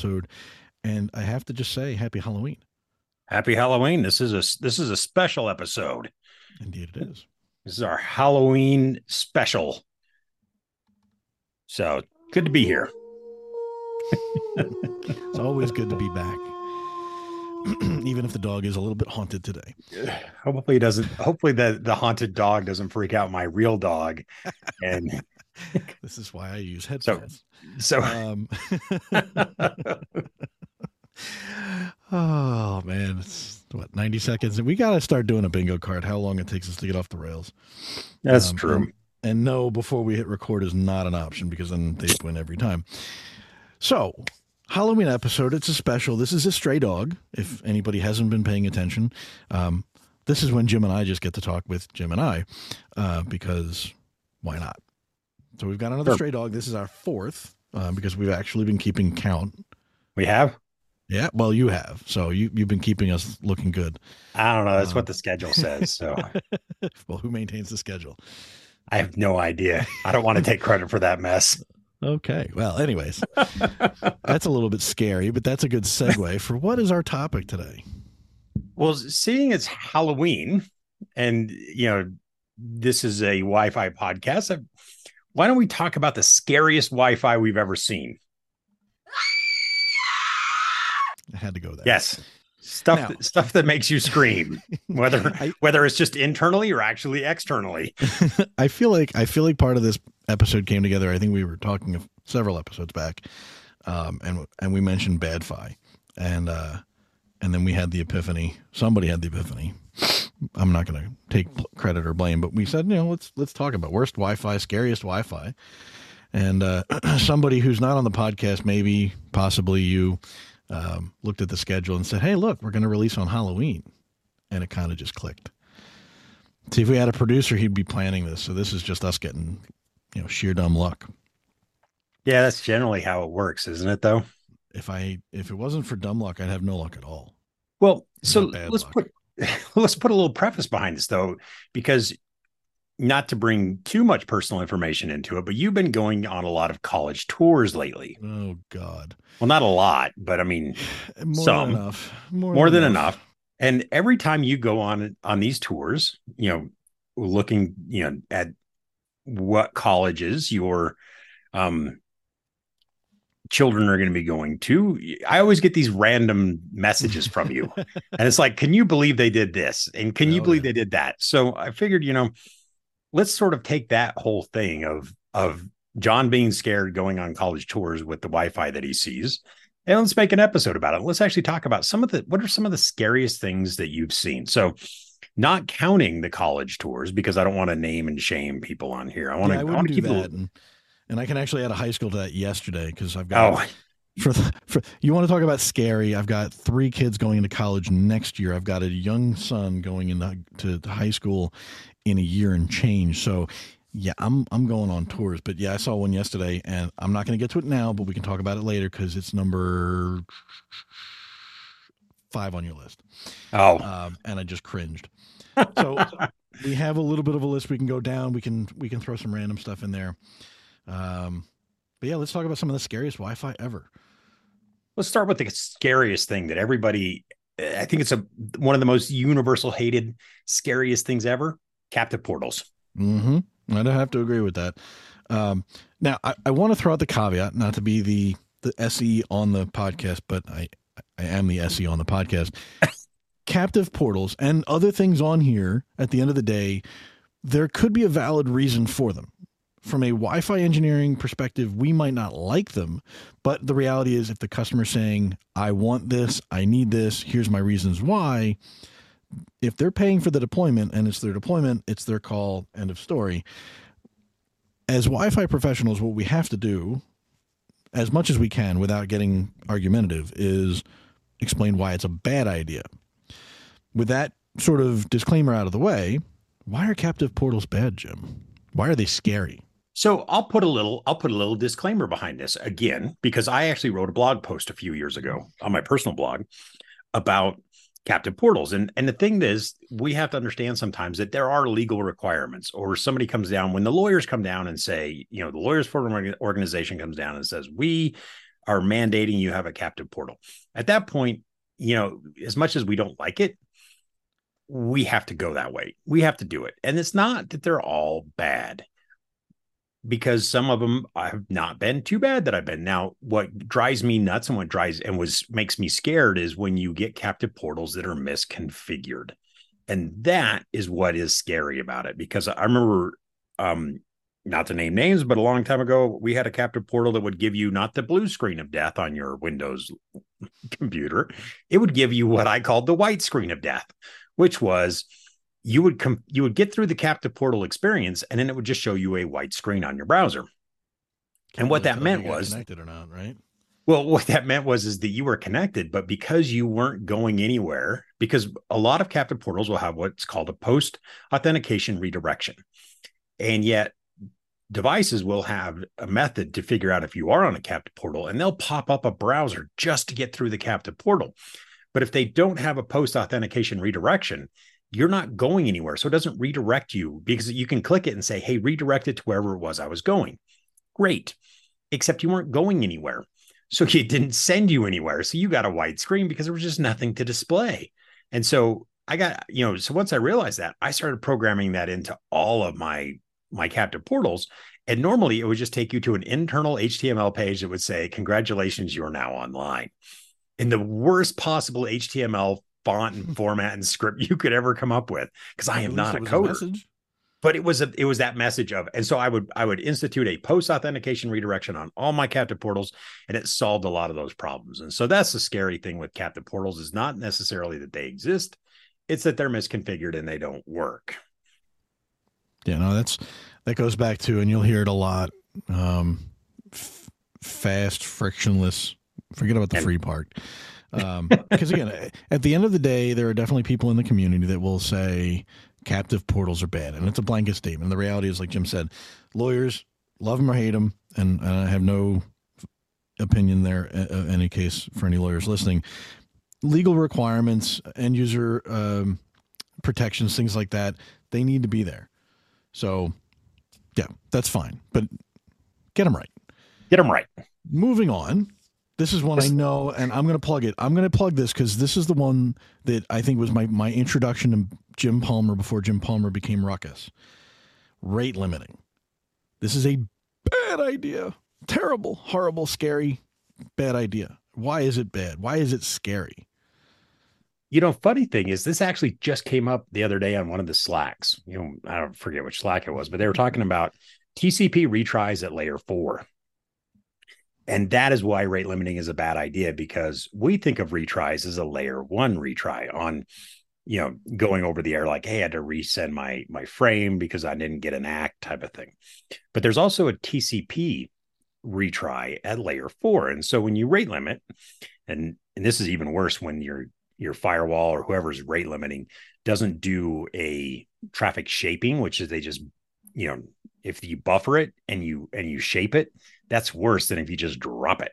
episode, and I have to just say, Happy Halloween. Happy Halloween. This is a this is a special episode. Indeed, it is. This is our Halloween special. So good to be here. it's always good to be back. Even if the dog is a little bit haunted today. Hopefully it doesn't hopefully the, the haunted dog doesn't freak out my real dog. And this is why I use headphones. So, so um, oh man, it's what 90 seconds. And we gotta start doing a bingo card, how long it takes us to get off the rails. That's um, true. And, and no, before we hit record is not an option because then they win every time. So Halloween episode. It's a special. This is a stray dog. If anybody hasn't been paying attention, um, this is when Jim and I just get to talk with Jim and I, uh, because why not? So we've got another sure. stray dog. This is our fourth uh, because we've actually been keeping count. We have. Yeah, well, you have. So you you've been keeping us looking good. I don't know. That's uh, what the schedule says. So, well, who maintains the schedule? I have no idea. I don't want to take credit for that mess. Okay. Well, anyways, that's a little bit scary, but that's a good segue for what is our topic today? Well, seeing it's Halloween and, you know, this is a Wi Fi podcast, uh, why don't we talk about the scariest Wi Fi we've ever seen? I had to go there. Yes stuff now, that, stuff that makes you scream whether I, whether it's just internally or actually externally i feel like i feel like part of this episode came together i think we were talking several episodes back um, and and we mentioned bad fi and uh and then we had the epiphany somebody had the epiphany i'm not going to take credit or blame but we said you know let's let's talk about worst wi-fi scariest wi-fi and uh somebody who's not on the podcast maybe possibly you um, looked at the schedule and said, "Hey, look, we're going to release on Halloween," and it kind of just clicked. See, if we had a producer, he'd be planning this. So this is just us getting, you know, sheer dumb luck. Yeah, that's generally how it works, isn't it? Though, if I if it wasn't for dumb luck, I'd have no luck at all. Well, so let's luck. put let's put a little preface behind this though, because not to bring too much personal information into it, but you've been going on a lot of college tours lately. Oh God. Well, not a lot, but I mean, more some, than enough. More, more than, than enough. enough. And every time you go on on these tours, you know, looking, you know, at what colleges your um children are going to be going to i always get these random messages from you and it's like can you believe they did this and can oh, you believe yeah. they did that so i figured you know let's sort of take that whole thing of of John being scared going on college tours with the Wi-Fi that he sees. And let's make an episode about it. Let's actually talk about some of the what are some of the scariest things that you've seen. So not counting the college tours because I don't want to name and shame people on here. I want yeah, to, I, I want to keep that. And, I can actually add a high school to that yesterday because I've got oh. for, the, for you want to talk about scary. I've got three kids going into college next year. I've got a young son going into to high school in a year and change. So yeah, I'm I'm going on tours, but yeah, I saw one yesterday, and I'm not going to get to it now, but we can talk about it later because it's number five on your list. Oh, um, and I just cringed. So we have a little bit of a list we can go down. We can we can throw some random stuff in there. Um, but yeah, let's talk about some of the scariest Wi-Fi ever. Let's start with the scariest thing that everybody. I think it's a one of the most universal hated, scariest things ever captive portals. Mm-hmm. I don't have to agree with that. Um, now, I, I want to throw out the caveat, not to be the the SE on the podcast, but I I am the SE on the podcast. captive portals and other things on here. At the end of the day, there could be a valid reason for them. From a Wi-Fi engineering perspective, we might not like them, but the reality is, if the customer's saying, "I want this, I need this, here's my reasons why," if they're paying for the deployment and it's their deployment, it's their call, end of story. As Wi Fi professionals, what we have to do, as much as we can without getting argumentative, is explain why it's a bad idea. With that sort of disclaimer out of the way, why are captive portals bad, Jim? Why are they scary? So I'll put a little I'll put a little disclaimer behind this again because I actually wrote a blog post a few years ago on my personal blog about captive portals. And and the thing is, we have to understand sometimes that there are legal requirements, or somebody comes down when the lawyers come down and say, you know, the lawyers forum organization comes down and says, we are mandating you have a captive portal. At that point, you know, as much as we don't like it, we have to go that way. We have to do it. And it's not that they're all bad because some of them have not been too bad that I've been. Now, what drives me nuts and what drives and was makes me scared is when you get captive portals that are misconfigured. And that is what is scary about it because I remember um not to name names, but a long time ago, we had a captive portal that would give you not the blue screen of death on your Windows computer. It would give you what I called the white screen of death, which was you would come you would get through the captive portal experience and then it would just show you a white screen on your browser. And what that meant was connected or not right? Well what that meant was is that you were connected but because you weren't going anywhere because a lot of captive portals will have what's called a post authentication redirection. And yet devices will have a method to figure out if you are on a captive portal and they'll pop up a browser just to get through the captive portal. But if they don't have a post authentication redirection you're not going anywhere. So it doesn't redirect you because you can click it and say, hey, redirect it to wherever it was I was going. Great. Except you weren't going anywhere. So it didn't send you anywhere. So you got a white screen because there was just nothing to display. And so I got, you know, so once I realized that, I started programming that into all of my my captive portals. And normally it would just take you to an internal HTML page that would say, Congratulations, you're now online. In the worst possible HTML font and format and script you could ever come up with because I am not a coder. A but it was a it was that message of and so I would I would institute a post authentication redirection on all my captive portals and it solved a lot of those problems. And so that's the scary thing with captive portals is not necessarily that they exist, it's that they're misconfigured and they don't work. Yeah, no, that's that goes back to and you'll hear it a lot. Um, f- fast, frictionless. Forget about the and, free part because um, again, at the end of the day, there are definitely people in the community that will say captive portals are bad, and it's a blanket statement. The reality is, like Jim said, lawyers love them or hate them, and, and I have no opinion there in any case for any lawyers listening. Legal requirements, end user um, protections, things like that, they need to be there. So, yeah, that's fine, but get them right. Get them right. Moving on this is one I know, and I'm going to plug it. I'm going to plug this because this is the one that I think was my, my introduction to Jim Palmer before Jim Palmer became Ruckus. Rate limiting. This is a bad idea. Terrible, horrible, scary, bad idea. Why is it bad? Why is it scary? You know, funny thing is, this actually just came up the other day on one of the slacks. You know, I don't forget which slack it was, but they were talking about TCP retries at layer four. And that is why rate limiting is a bad idea because we think of retries as a layer one retry on, you know, going over the air like, hey, I had to resend my my frame because I didn't get an ACK type of thing. But there's also a TCP retry at layer four. And so when you rate limit, and and this is even worse when your your firewall or whoever's rate limiting doesn't do a traffic shaping, which is they just, you know, if you buffer it and you and you shape it that's worse than if you just drop it.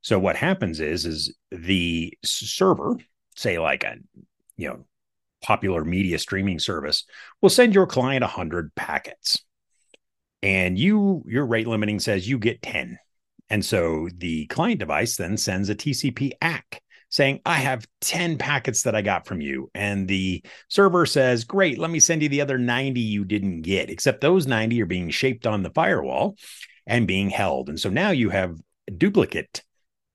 So what happens is is the server say like a you know popular media streaming service will send your client 100 packets. And you your rate limiting says you get 10 and so the client device then sends a tcp ack saying, I have 10 packets that I got from you. And the server says, Great, let me send you the other 90 you didn't get, except those 90 are being shaped on the firewall and being held. And so now you have a duplicate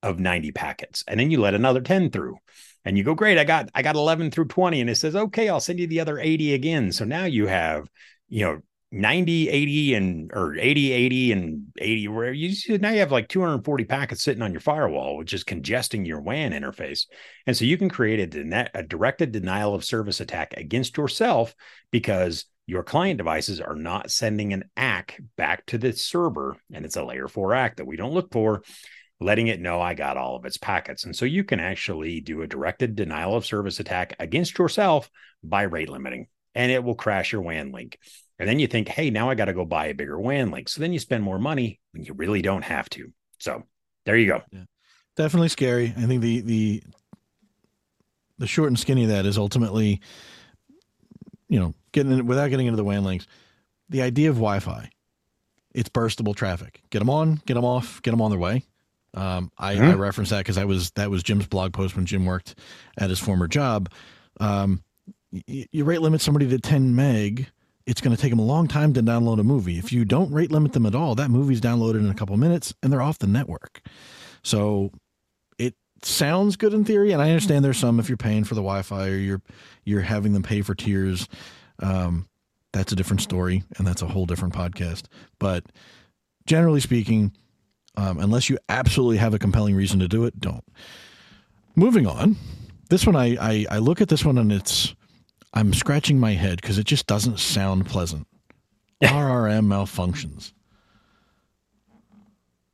of 90 packets. And then you let another 10 through. And you go, great, I got I got 11 through 20. And it says, okay, I'll send you the other 80 again. So now you have, you know, 90 80 and or 80 80 and 80 where you now you have like 240 packets sitting on your firewall which is congesting your WAN interface and so you can create a, a directed denial of service attack against yourself because your client devices are not sending an ACK back to the server and it's a layer 4 ACK that we don't look for letting it know I got all of its packets and so you can actually do a directed denial of service attack against yourself by rate limiting and it will crash your WAN link and then you think, hey, now I got to go buy a bigger WAN link. So then you spend more money when you really don't have to. So there you go. Yeah. Definitely scary. I think the the the short and skinny of that is ultimately, you know, getting in, without getting into the WAN links, the idea of Wi-Fi, it's burstable traffic. Get them on, get them off, get them on their way. Um, I, mm-hmm. I reference that because I was that was Jim's blog post when Jim worked at his former job. Um, you, you rate limit somebody to 10 meg, it's going to take them a long time to download a movie. If you don't rate limit them at all, that movie's downloaded in a couple minutes and they're off the network. So sounds good in theory, and I understand there's some if you're paying for the Wi-Fi or you're you're having them pay for tiers. Um, that's a different story, and that's a whole different podcast. But generally speaking, um, unless you absolutely have a compelling reason to do it, don't. Moving on, this one I, I, I look at this one and it's I'm scratching my head because it just doesn't sound pleasant. RRM malfunctions.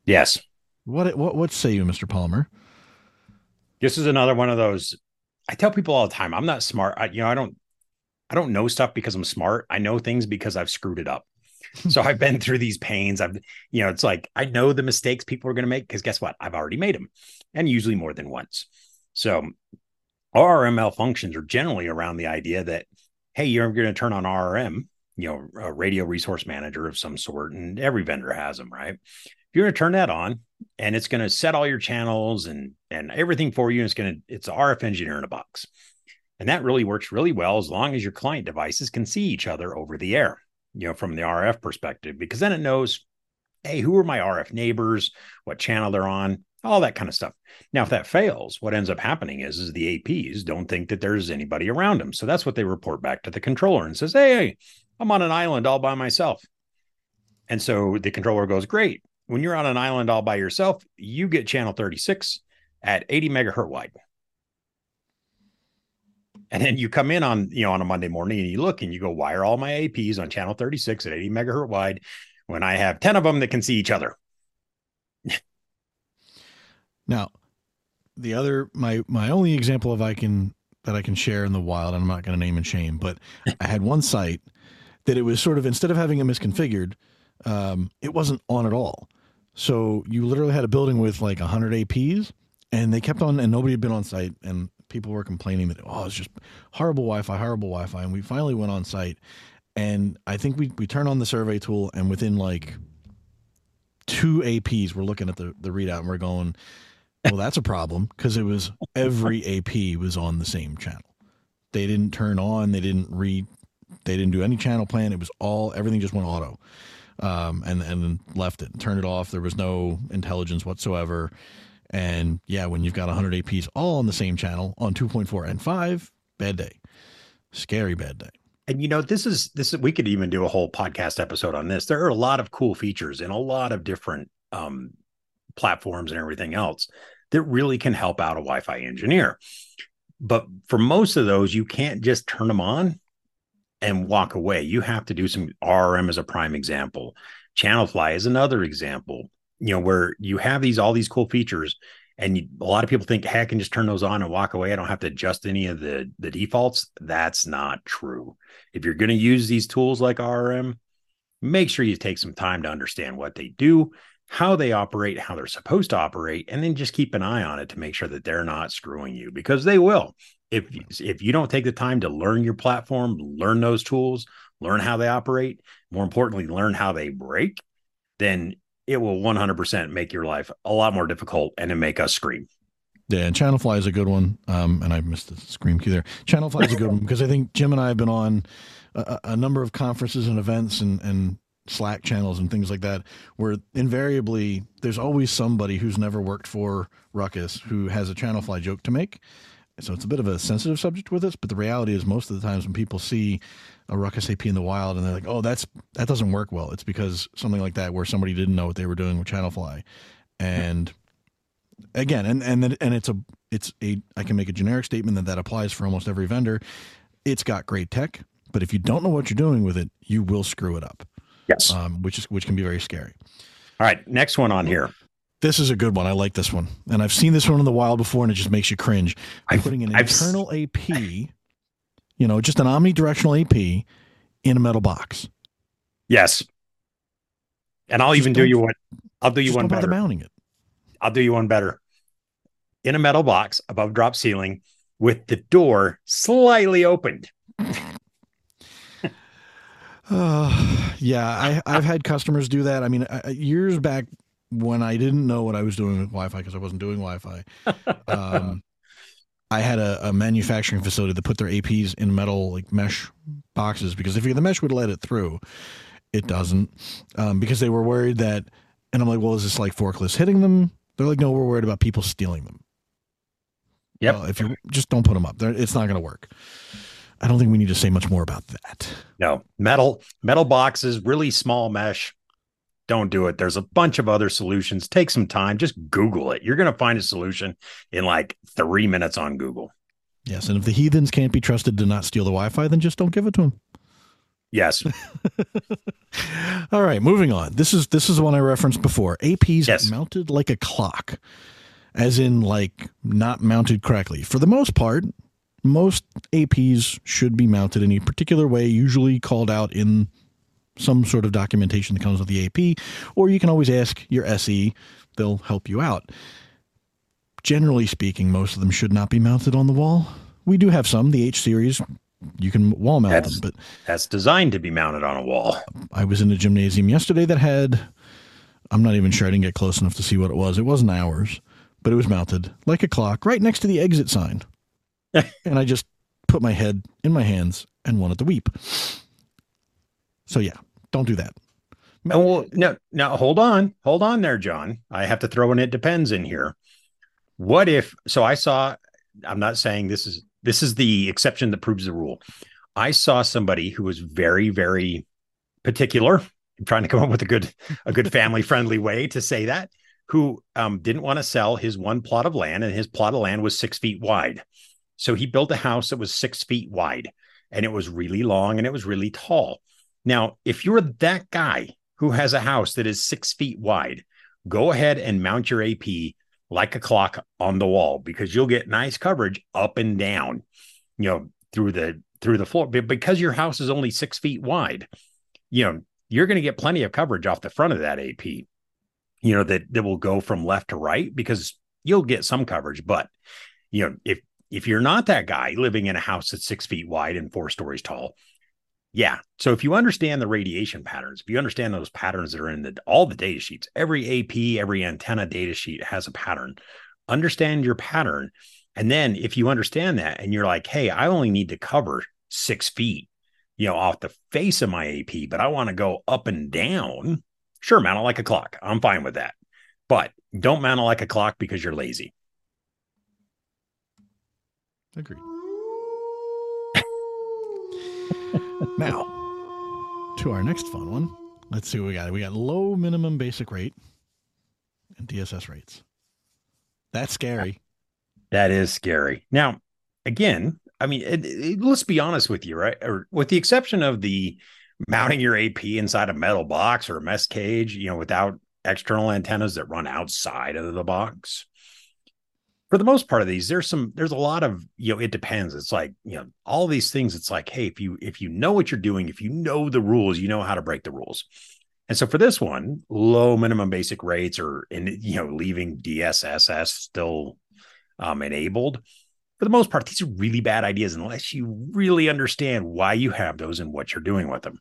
Yes. What what what say you, Mr. Palmer? This is another one of those. I tell people all the time, I'm not smart. I, you know, I don't I don't know stuff because I'm smart. I know things because I've screwed it up. so I've been through these pains. I've, you know, it's like I know the mistakes people are going to make because guess what? I've already made them, and usually more than once. So RRM malfunctions are generally around the idea that, hey, you're going to turn on RRM, you know, a radio resource manager of some sort, and every vendor has them, right? You're going to turn that on, and it's going to set all your channels and and everything for you. And it's going to it's a RF engineer in a box, and that really works really well as long as your client devices can see each other over the air, you know, from the RF perspective, because then it knows, hey, who are my RF neighbors, what channel they're on, all that kind of stuff. Now, if that fails, what ends up happening is, is the APs don't think that there's anybody around them. So that's what they report back to the controller and says, Hey, I'm on an island all by myself. And so the controller goes, Great. When you're on an island all by yourself, you get channel 36 at 80 megahertz wide. And then you come in on, you know, on a Monday morning and you look and you go, why are all my APs on channel 36 at 80 megahertz wide when I have 10 of them that can see each other? Now, the other my my only example of I can that I can share in the wild, I'm not going to name and shame, but I had one site that it was sort of instead of having it misconfigured, um, it wasn't on at all. So you literally had a building with like 100 APs, and they kept on, and nobody had been on site, and people were complaining that oh, it's just horrible Wi-Fi, horrible Wi-Fi, and we finally went on site, and I think we we turned on the survey tool, and within like two APs, we're looking at the the readout, and we're going well, that's a problem because it was every AP was on the same channel. They didn't turn on. They didn't read. They didn't do any channel plan. It was all everything just went auto, um, and and left it, turned it off. There was no intelligence whatsoever. And yeah, when you've got 100 APs all on the same channel on 2.4 and 5, bad day, scary bad day. And you know, this is this is we could even do a whole podcast episode on this. There are a lot of cool features in a lot of different um, platforms and everything else that really can help out a Wi-Fi engineer. But for most of those, you can't just turn them on and walk away. You have to do some RRM as a prime example. Channelfly is another example. You know where you have these all these cool features, and you, a lot of people think, "Hey, I can just turn those on and walk away. I don't have to adjust any of the the defaults." That's not true. If you're going to use these tools like RRM, make sure you take some time to understand what they do how they operate, how they're supposed to operate, and then just keep an eye on it to make sure that they're not screwing you because they will. If if you don't take the time to learn your platform, learn those tools, learn how they operate, more importantly, learn how they break, then it will 100% make your life a lot more difficult and to make us scream. Yeah, and Channelfly is a good one. Um, and I missed the scream cue there. Channelfly is a good one because I think Jim and I have been on a, a number of conferences and events and, and Slack channels and things like that, where invariably there's always somebody who's never worked for Ruckus who has a Channelfly joke to make. So it's a bit of a sensitive subject with us, but the reality is most of the times when people see a Ruckus AP in the wild and they're like, "Oh, that's that doesn't work well," it's because something like that where somebody didn't know what they were doing with Channelfly, and again, and and and it's a it's a I can make a generic statement that that applies for almost every vendor. It's got great tech, but if you don't know what you're doing with it, you will screw it up. Yes. Um, which is which can be very scary. All right, next one on here. This is a good one. I like this one, and I've seen this one in the wild before, and it just makes you cringe. I'm putting an I've, internal AP, you know, just an omnidirectional AP in a metal box. Yes, and I'll just even do you one. I'll do you one better. mounting it. I'll do you one better. In a metal box above drop ceiling, with the door slightly opened. Uh, yeah, I, I've had customers do that. I mean, I, years back when I didn't know what I was doing with Wi-Fi because I wasn't doing Wi-Fi, um, I had a, a, manufacturing facility that put their APs in metal like mesh boxes because if the mesh would let it through, it doesn't. Um, because they were worried that, and I'm like, well, is this like forklifts hitting them? They're like, no, we're worried about people stealing them. Yeah. Well, if you just don't put them up, it's not going to work. I don't think we need to say much more about that. No, metal metal boxes, really small mesh. Don't do it. There's a bunch of other solutions. Take some time. Just Google it. You're going to find a solution in like three minutes on Google. Yes, and if the heathens can't be trusted to not steal the Wi-Fi, then just don't give it to them. Yes. All right, moving on. This is this is one I referenced before. APs yes. mounted like a clock, as in like not mounted correctly. For the most part, most APs should be mounted in a particular way, usually called out in some sort of documentation that comes with the AP, or you can always ask your SE, they'll help you out. Generally speaking, most of them should not be mounted on the wall. We do have some, the H series, you can wall mount that's, them, but that's designed to be mounted on a wall. I was in a gymnasium yesterday that had, I'm not even sure I didn't get close enough to see what it was. It wasn't ours, but it was mounted like a clock right next to the exit sign. and I just put my head in my hands and wanted to weep. So yeah, don't do that. Well, no, now hold on, hold on there, John. I have to throw in it depends in here. What if? So I saw. I'm not saying this is this is the exception that proves the rule. I saw somebody who was very, very particular. I'm trying to come up with a good, a good family friendly way to say that. Who um, didn't want to sell his one plot of land, and his plot of land was six feet wide. So he built a house that was six feet wide and it was really long and it was really tall. Now, if you're that guy who has a house that is six feet wide, go ahead and mount your AP like a clock on the wall because you'll get nice coverage up and down, you know, through the through the floor. But because your house is only six feet wide, you know, you're going to get plenty of coverage off the front of that AP, you know, that, that will go from left to right because you'll get some coverage. But, you know, if if you're not that guy living in a house that's six feet wide and four stories tall, yeah. So if you understand the radiation patterns, if you understand those patterns that are in the all the data sheets, every AP, every antenna data sheet has a pattern. Understand your pattern. And then if you understand that and you're like, hey, I only need to cover six feet, you know, off the face of my AP, but I want to go up and down. Sure, mount it like a clock. I'm fine with that. But don't mount it like a clock because you're lazy. Agreed. now, to our next fun one. Let's see what we got. We got low minimum basic rate and DSSS rates. That's scary. That is scary. Now, again, I mean, it, it, let's be honest with you, right? Or with the exception of the mounting your AP inside a metal box or a mesh cage, you know, without external antennas that run outside of the box for the most part of these there's some there's a lot of you know it depends. It's like you know all these things it's like hey if you if you know what you're doing if you know the rules you know how to break the rules. And so for this one low minimum basic rates or in you know leaving dsss still um, enabled for the most part these are really bad ideas unless you really understand why you have those and what you're doing with them.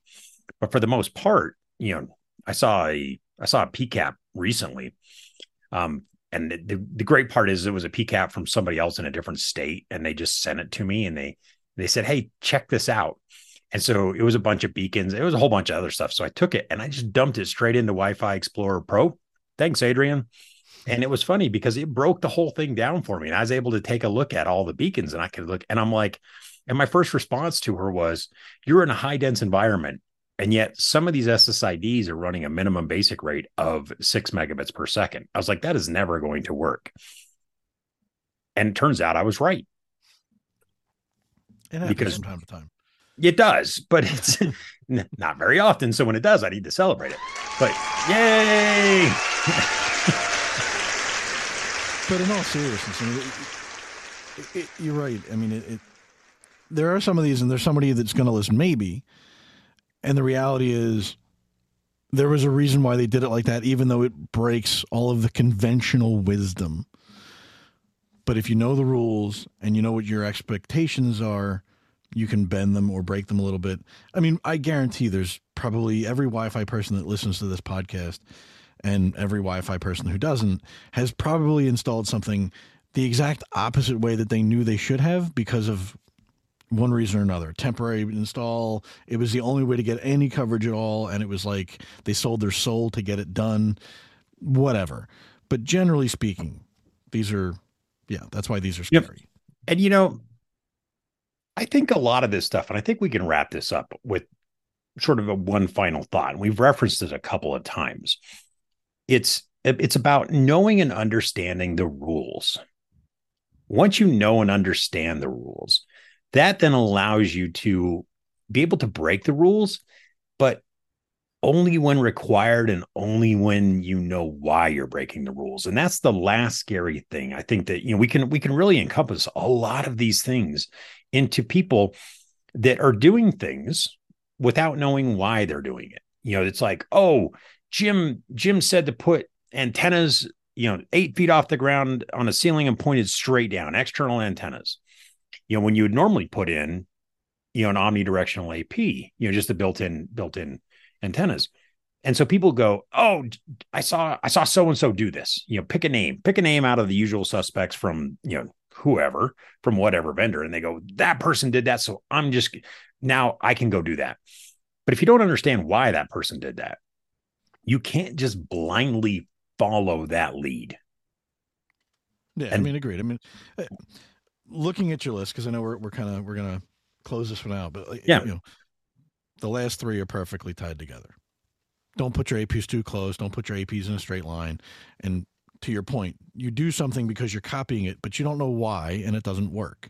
But for the most part you know i saw a i saw a pcap recently um, and the, the great part is it was a PCAP from somebody else in a different state, and they just sent it to me, and they they said, "Hey, check this out." And so it was a bunch of beacons. It was a whole bunch of other stuff. So I took it and I just dumped it straight into Wi-Fi Explorer Pro. Thanks, Adrian. And it was funny because it broke the whole thing down for me. And I was able to take a look at all the beacons and I could look. And I'm like, and my first response to her was, You're in a high dense environment. And yet some of these SSIDs are running a minimum basic rate of six megabits per second. I was like, that is never going to work. And it turns out I was right. It because from time to time. It does, but it's not very often. So when it does, I need to celebrate it. But yay! but in all seriousness, I mean, it, it, you're right. I mean, it, there are some of these, and there's somebody that's going to listen, maybe, and the reality is, there was a reason why they did it like that, even though it breaks all of the conventional wisdom. But if you know the rules and you know what your expectations are, you can bend them or break them a little bit. I mean, I guarantee there's probably every Wi Fi person that listens to this podcast and every Wi Fi person who doesn't has probably installed something the exact opposite way that they knew they should have because of one reason or another. Temporary install. It was the only way to get any coverage at all. And it was like they sold their soul to get it done. Whatever. But generally speaking, these are, yeah, that's why these are scary. Yep. And, you know, I think a lot of this stuff, and I think we can wrap this up with sort of a one final thought. And we've referenced it a couple of times. It's it's about knowing and understanding the rules. Once you know and understand the rules, that then allows you to be able to break the rules, but only when required and only when you know why you're breaking the rules. And that's the last scary thing. I think that you know we can we can really encompass a lot of these things into people that are doing things without knowing why they're doing it. You know, it's like, oh, Jim, Jim said to put antennas, you know, eight feet off the ground on a ceiling and pointed straight down, external antennas. You know, when you would normally put in, you know, an omnidirectional AP, you know, just the built-in, built-in antennas. And so people go, "Oh, I saw I saw so and so do this. You know, pick a name, pick a name out of the usual suspects from you know whoever from whatever vendor and they go that person did that so i'm just now i can go do that but if you don't understand why that person did that you can't just blindly follow that lead yeah and, i mean agreed i mean uh, looking at your list because i know we're, we're kind of we're gonna close this one out but yeah you know the last three are perfectly tied together don't put your aps too close don't put your aps in a straight line and to your point, you do something because you're copying it, but you don't know why, and it doesn't work.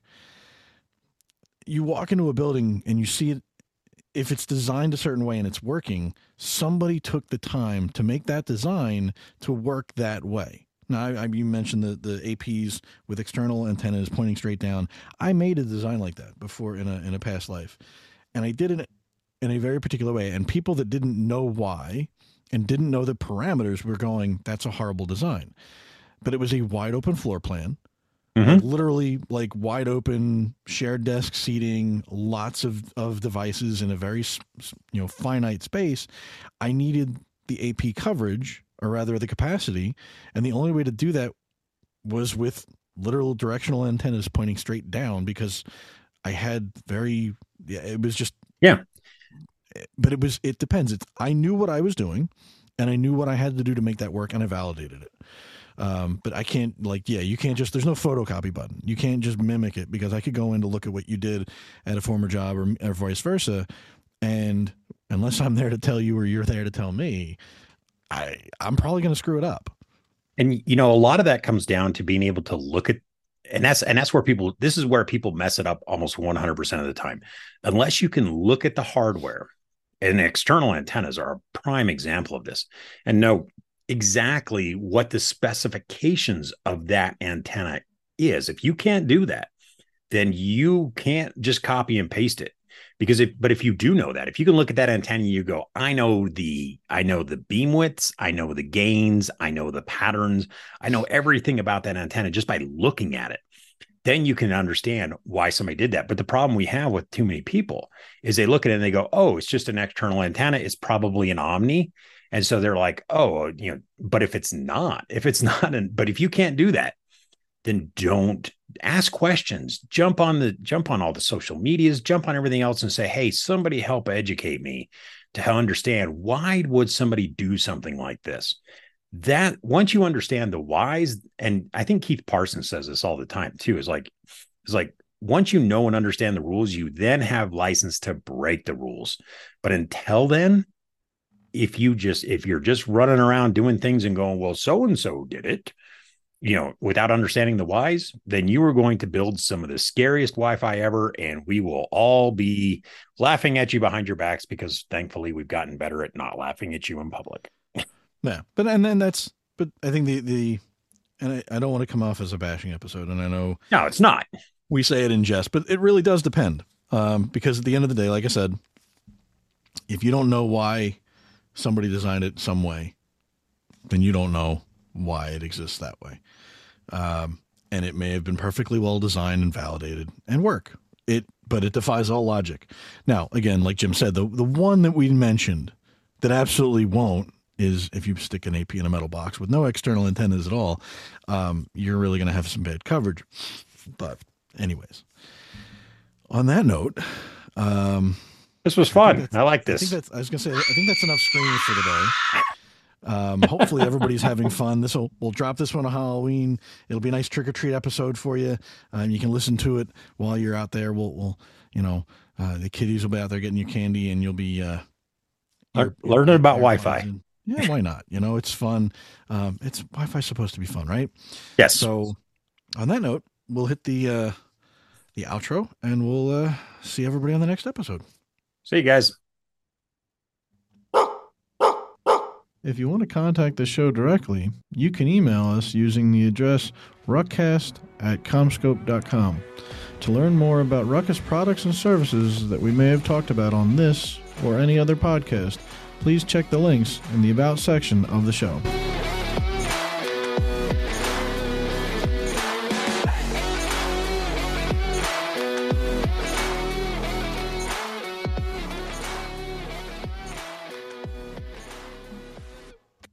You walk into a building and you see it. If it's designed a certain way and it's working, somebody took the time to make that design to work that way. Now, I, I, you mentioned the, the APs with external antennas pointing straight down. I made a design like that before in a in a past life, and I did it in a very particular way. And people that didn't know why and didn't know the parameters, were going, that's a horrible design. But it was a wide open floor plan, mm-hmm. literally like wide open shared desk seating, lots of, of devices in a very you know finite space. I needed the AP coverage, or rather the capacity, and the only way to do that was with literal directional antennas pointing straight down because I had very yeah, it was just yeah but it was it depends. It's I knew what I was doing, and I knew what I had to do to make that work, and I validated it. Um, but I can't like yeah, you can't just there's no photocopy button. You can't just mimic it because I could go in to look at what you did at a former job or, or vice versa, and unless I'm there to tell you or you're there to tell me, I I'm probably going to screw it up. And you know, a lot of that comes down to being able to look at and that's and that's where people this is where people mess it up almost 100% of the time. Unless you can look at the hardware and external antennas are a prime example of this and know exactly what the specifications of that antenna is. If you can't do that then you can't just copy and paste it because if but if you do know that if you can look at that antenna you go i know the i know the beam widths i know the gains i know the patterns i know everything about that antenna just by looking at it then you can understand why somebody did that. But the problem we have with too many people is they look at it and they go, oh, it's just an external antenna. It's probably an Omni. And so they're like, oh, you know, but if it's not, if it's not, an, but if you can't do that, then don't ask questions. Jump on the, jump on all the social medias, jump on everything else and say, hey, somebody help educate me to understand why would somebody do something like this? that once you understand the whys, and I think Keith Parsons says this all the time too, is like, is like once you know and understand the rules, you then have license to break the rules. But until then, if you just if you're just running around doing things and going, well, so and so did it, you know, without understanding the whys, then you are going to build some of the scariest Wi-Fi ever, and we will all be laughing at you behind your backs because thankfully we've gotten better at not laughing at you in public. Yeah, but and then that's but I think the the and I, I don't want to come off as a bashing episode, and I know no, it's not. We say it in jest, but it really does depend um, because at the end of the day, like I said, if you don't know why somebody designed it some way, then you don't know why it exists that way. Um, and it may have been perfectly well designed and validated and work. It, but it defies all logic. Now, again, like Jim said, the the one that we mentioned that absolutely won't is if you stick an AP in a metal box with no external antennas at all, um, you're really going to have some bad coverage. But, anyways, on that note, um, this was fun. I, I like this. I, think that's, I was going to say, I think that's enough screens for the day. Um, hopefully everybody's having fun. This will we'll drop this one on Halloween. It'll be a nice trick or treat episode for you. Um, you can listen to it while you're out there. We'll, we'll you know, uh, the kiddies will be out there getting you candy, and you'll be uh, learning about Wi-Fi. And, yeah, why not? You know, it's fun. Um, it's Wi-Fi supposed to be fun, right? Yes. So, on that note, we'll hit the uh, the outro, and we'll uh, see everybody on the next episode. See you guys. If you want to contact the show directly, you can email us using the address ruckcast at commscope.com. To learn more about Ruckus products and services that we may have talked about on this or any other podcast, please check the links in the About section of the show.